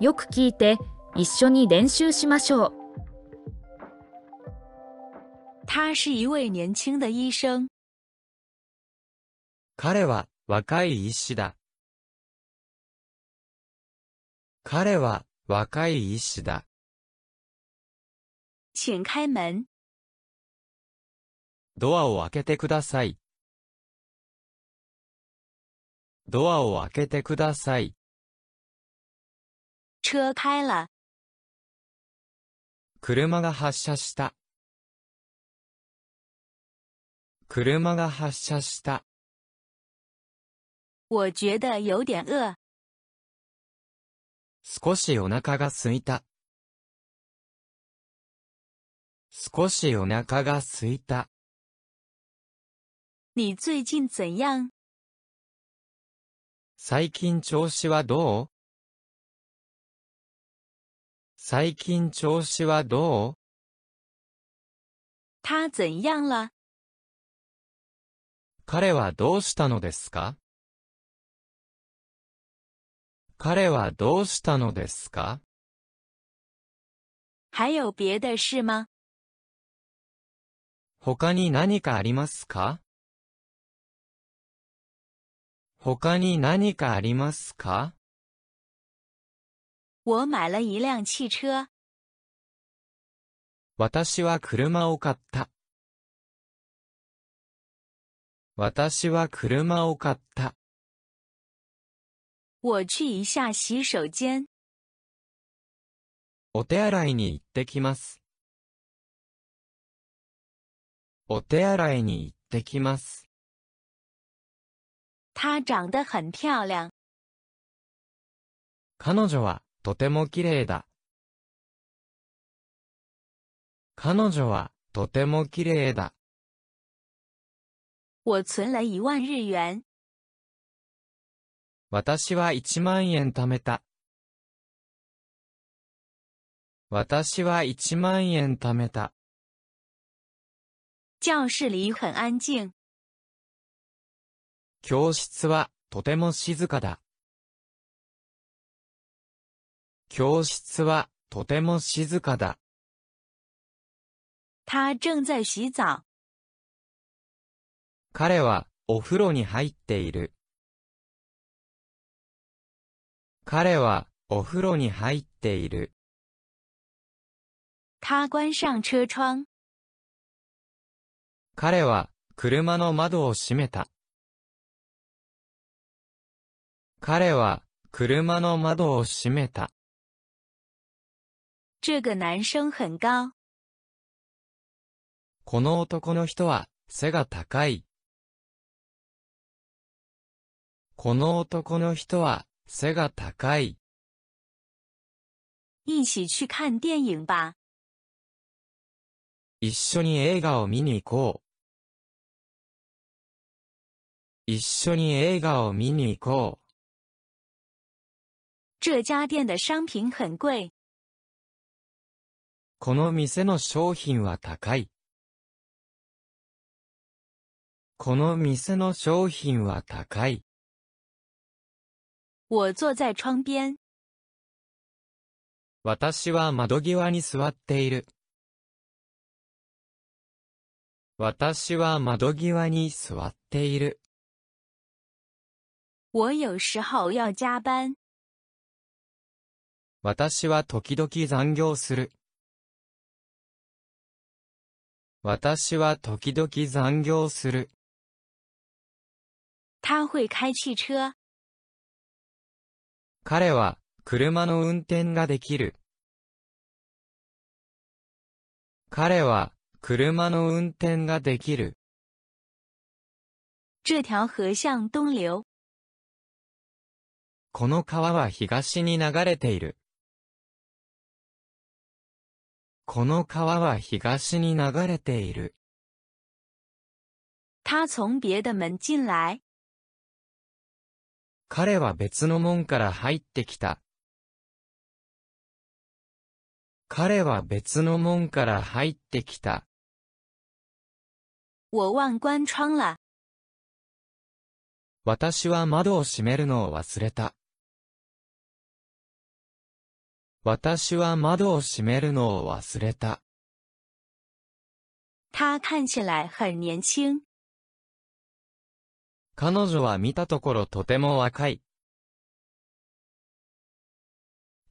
よく聞いて一緒に練習しましょう。他是一位年轻的医生。彼は若い医師だ。彼は若い医師だ。请开门。ドアを開けてください。ドアを開けてください。车开了。車が発車した。車が発車した。我觉得有点饿。少しお腹が空いた。少しお腹が空いた。你最近怎样？最近調子はどう？最近調子はどう？他怎样了？彼はどうしたのですか？彼はどうしたのですか？还有别的事吗？他に何かありますか？他に何かありますか？我买了一辆汽车。私は車を買った。私は車を買った。我去一下洗手間。お手洗いに行ってきます。お手洗いに行ってきます。她長得很漂亮。彼女はとても綺麗だ。彼女はとても綺麗だ。我存了一万日元。私は一万円貯めた。私は一万円貯めた。教室里很安静。教室はとても静かだ。教室はとても静かだ。他正在洗澡。彼はお風呂に入っている。彼はお風呂に入っている。他关上车窗。彼は車の窓を閉めた。彼は車の窓を閉めた。这个男生很高。この男の人は背が高い。この男の人は背が高い。一起去看电影吧。一緒に映画を見に行こう。一緒に映画を見に行こう。这家店的商品很贵。この店の商品は高い。この店の商品は高い。我坐在窗边。私は窓際に座っている。私は窓際に座っている。我有时候要加班。私は時々残業する。私は時々残業する。他会开汽车。彼は車の運転ができる。彼は車の運転ができる。这条河向东流。この川は東に流れている。この川は東に流れている。他从别的门进来。彼は別の門から入ってきた。彼は別の門から入ってきた。我忘关窗了。私は窓を閉めるのを忘れた。私は窓を閉めるのを忘れた。他看起来很年轻。彼女は見たところとても若い。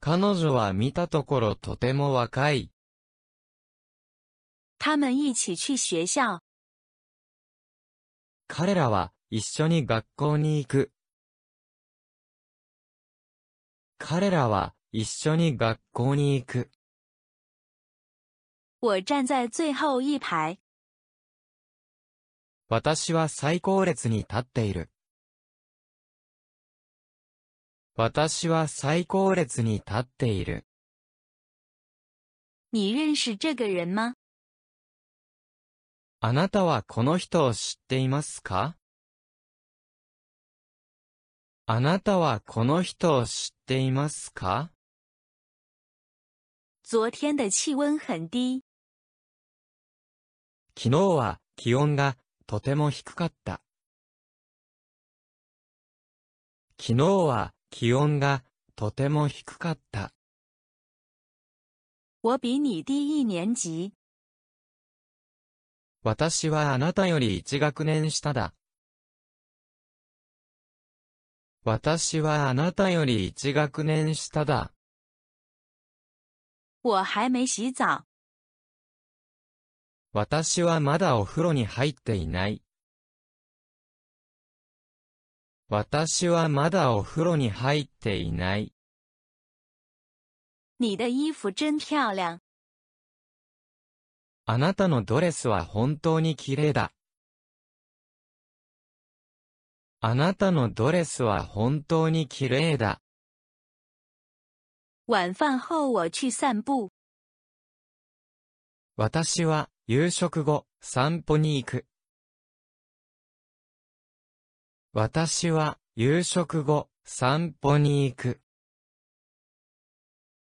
彼女は見たところとても若い。他们一起去学校。彼らは一緒に学校に行く。彼らは一緒に学校に行く。我站在最後一排。私は最高列に立っている。私は最高列に立っている。你认识这个人吗？あなたはこの人を知っていますか？あなたはこの人を知っていますか？昨天的气温很低。昨日は気温がとても低かった。昨日は気温がとても低かった。我比你低一年级。私はあなたより一学年下だ。私はあなたより一学年下だ。我还没洗澡。私はまだお風呂に入っていない。私はまだお風呂に入っていない。你的衣服真漂亮。あなたのドレスは本当に綺麗だ。あなたのドレスは本当に綺麗だ。晚饭后我去散步。私は夕食後散歩に行く。私は夕食後散歩に行く。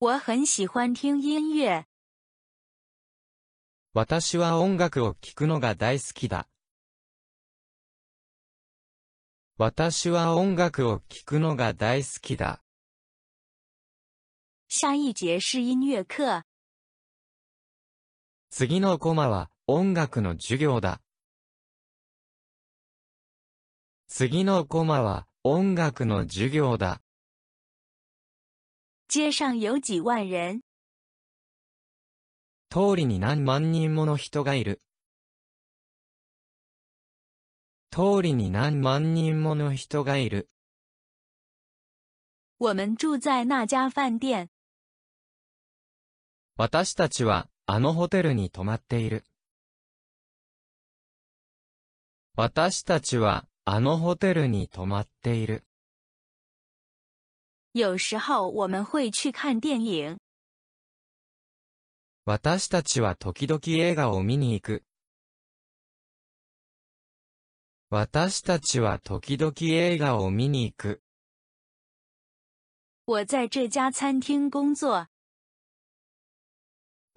我很喜欢听音乐。私は音楽を聴くのが大好きだ。私は音楽を聴くのが大好きだ。下一节是音乐课。次のコマは音楽の授業だ。次のコマは音楽の授業だ。街上有几万人。通りに何万人もの人がいる。通りに何万人もの人がいる。我们住在那家饭店。私たちはあのホテルに泊まっている。私たちはあのホテルに泊まっている。有时候我们会去看电影。私たちは時々映画を見に行く。私たちは時々映画を見に行く。我在这家餐厅工作。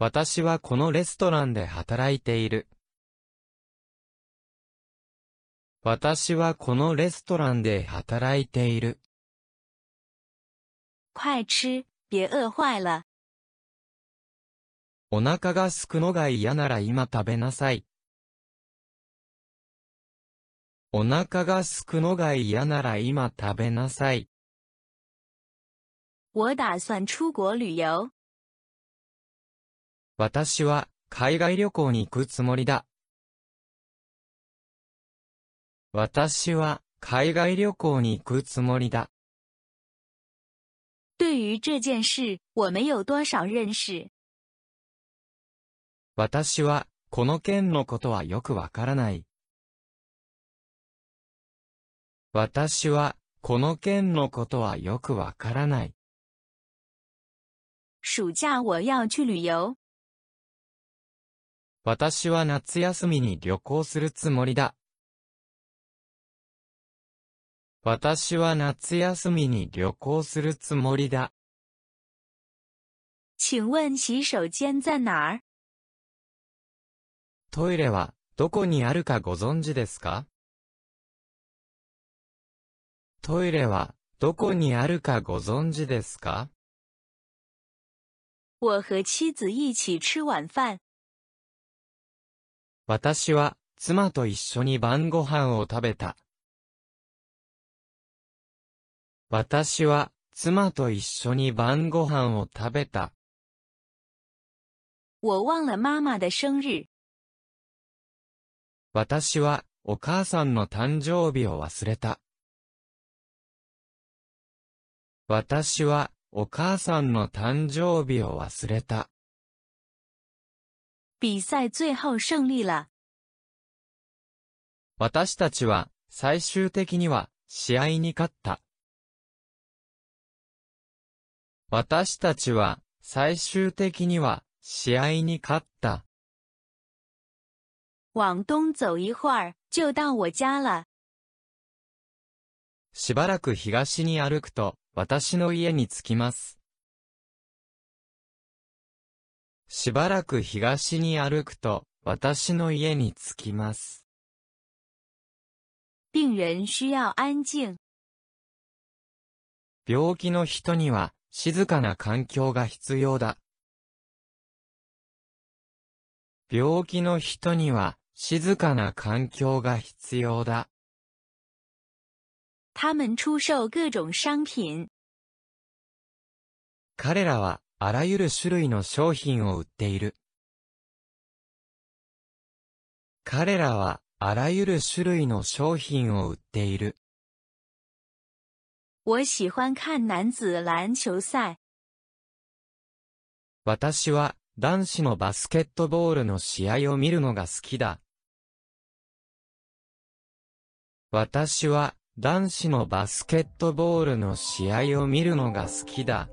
私はこのレストランで働いている。私はこのレストランで働いている。快吃，别饿坏了。お腹がすくのが嫌なら今食べなさい。お腹がすくのが嫌なら今食べなさい。我打算出国旅游。私は海外旅行に行くつもりだ。私は海外旅行に行くつもりだ。对于这件事，我没有多少认识。私はこの件のことはよくわからない。私はこの件のことはよくわからない。暑假我要去旅游。私は夏休みに旅行するつもりだ。私は夏休みに旅行するつもりだ。请问洗手间在哪儿？トイレはどこにあるかご存知ですか？トイレはどこにあるかご存知ですか？我和妻子一起吃晚饭。私は、妻と一緒に晩ご飯を食べた。私は、妻と一緒に晩ご飯を食べた。我忘了妈妈的生日。私は、お母さんの誕生日を忘れた。私は、お母さんの誕生日を忘れた。比赛最後勝利了。私たちは、最終的には、試合に勝った。私たちは、最終的には、試合に勝った。往東走一会儿、就到我家了。しばらく東に歩くと、私の家に着きます。しばらく東に歩くと、私の家に着きます。病人需要安静。病気の人には、静かな環境が必要だ。病気の人には、静かな環境が必要だ。他们出售各种商品。彼らは、あらゆる種類の商品を売っている。彼らは、あらゆる種類の商品を売っている。我喜欢看男子篮球赛。私は、男子のバスケットボールの試合を見るのが好きだ。私は、男子のバスケットボールの試合を見るのが好きだ。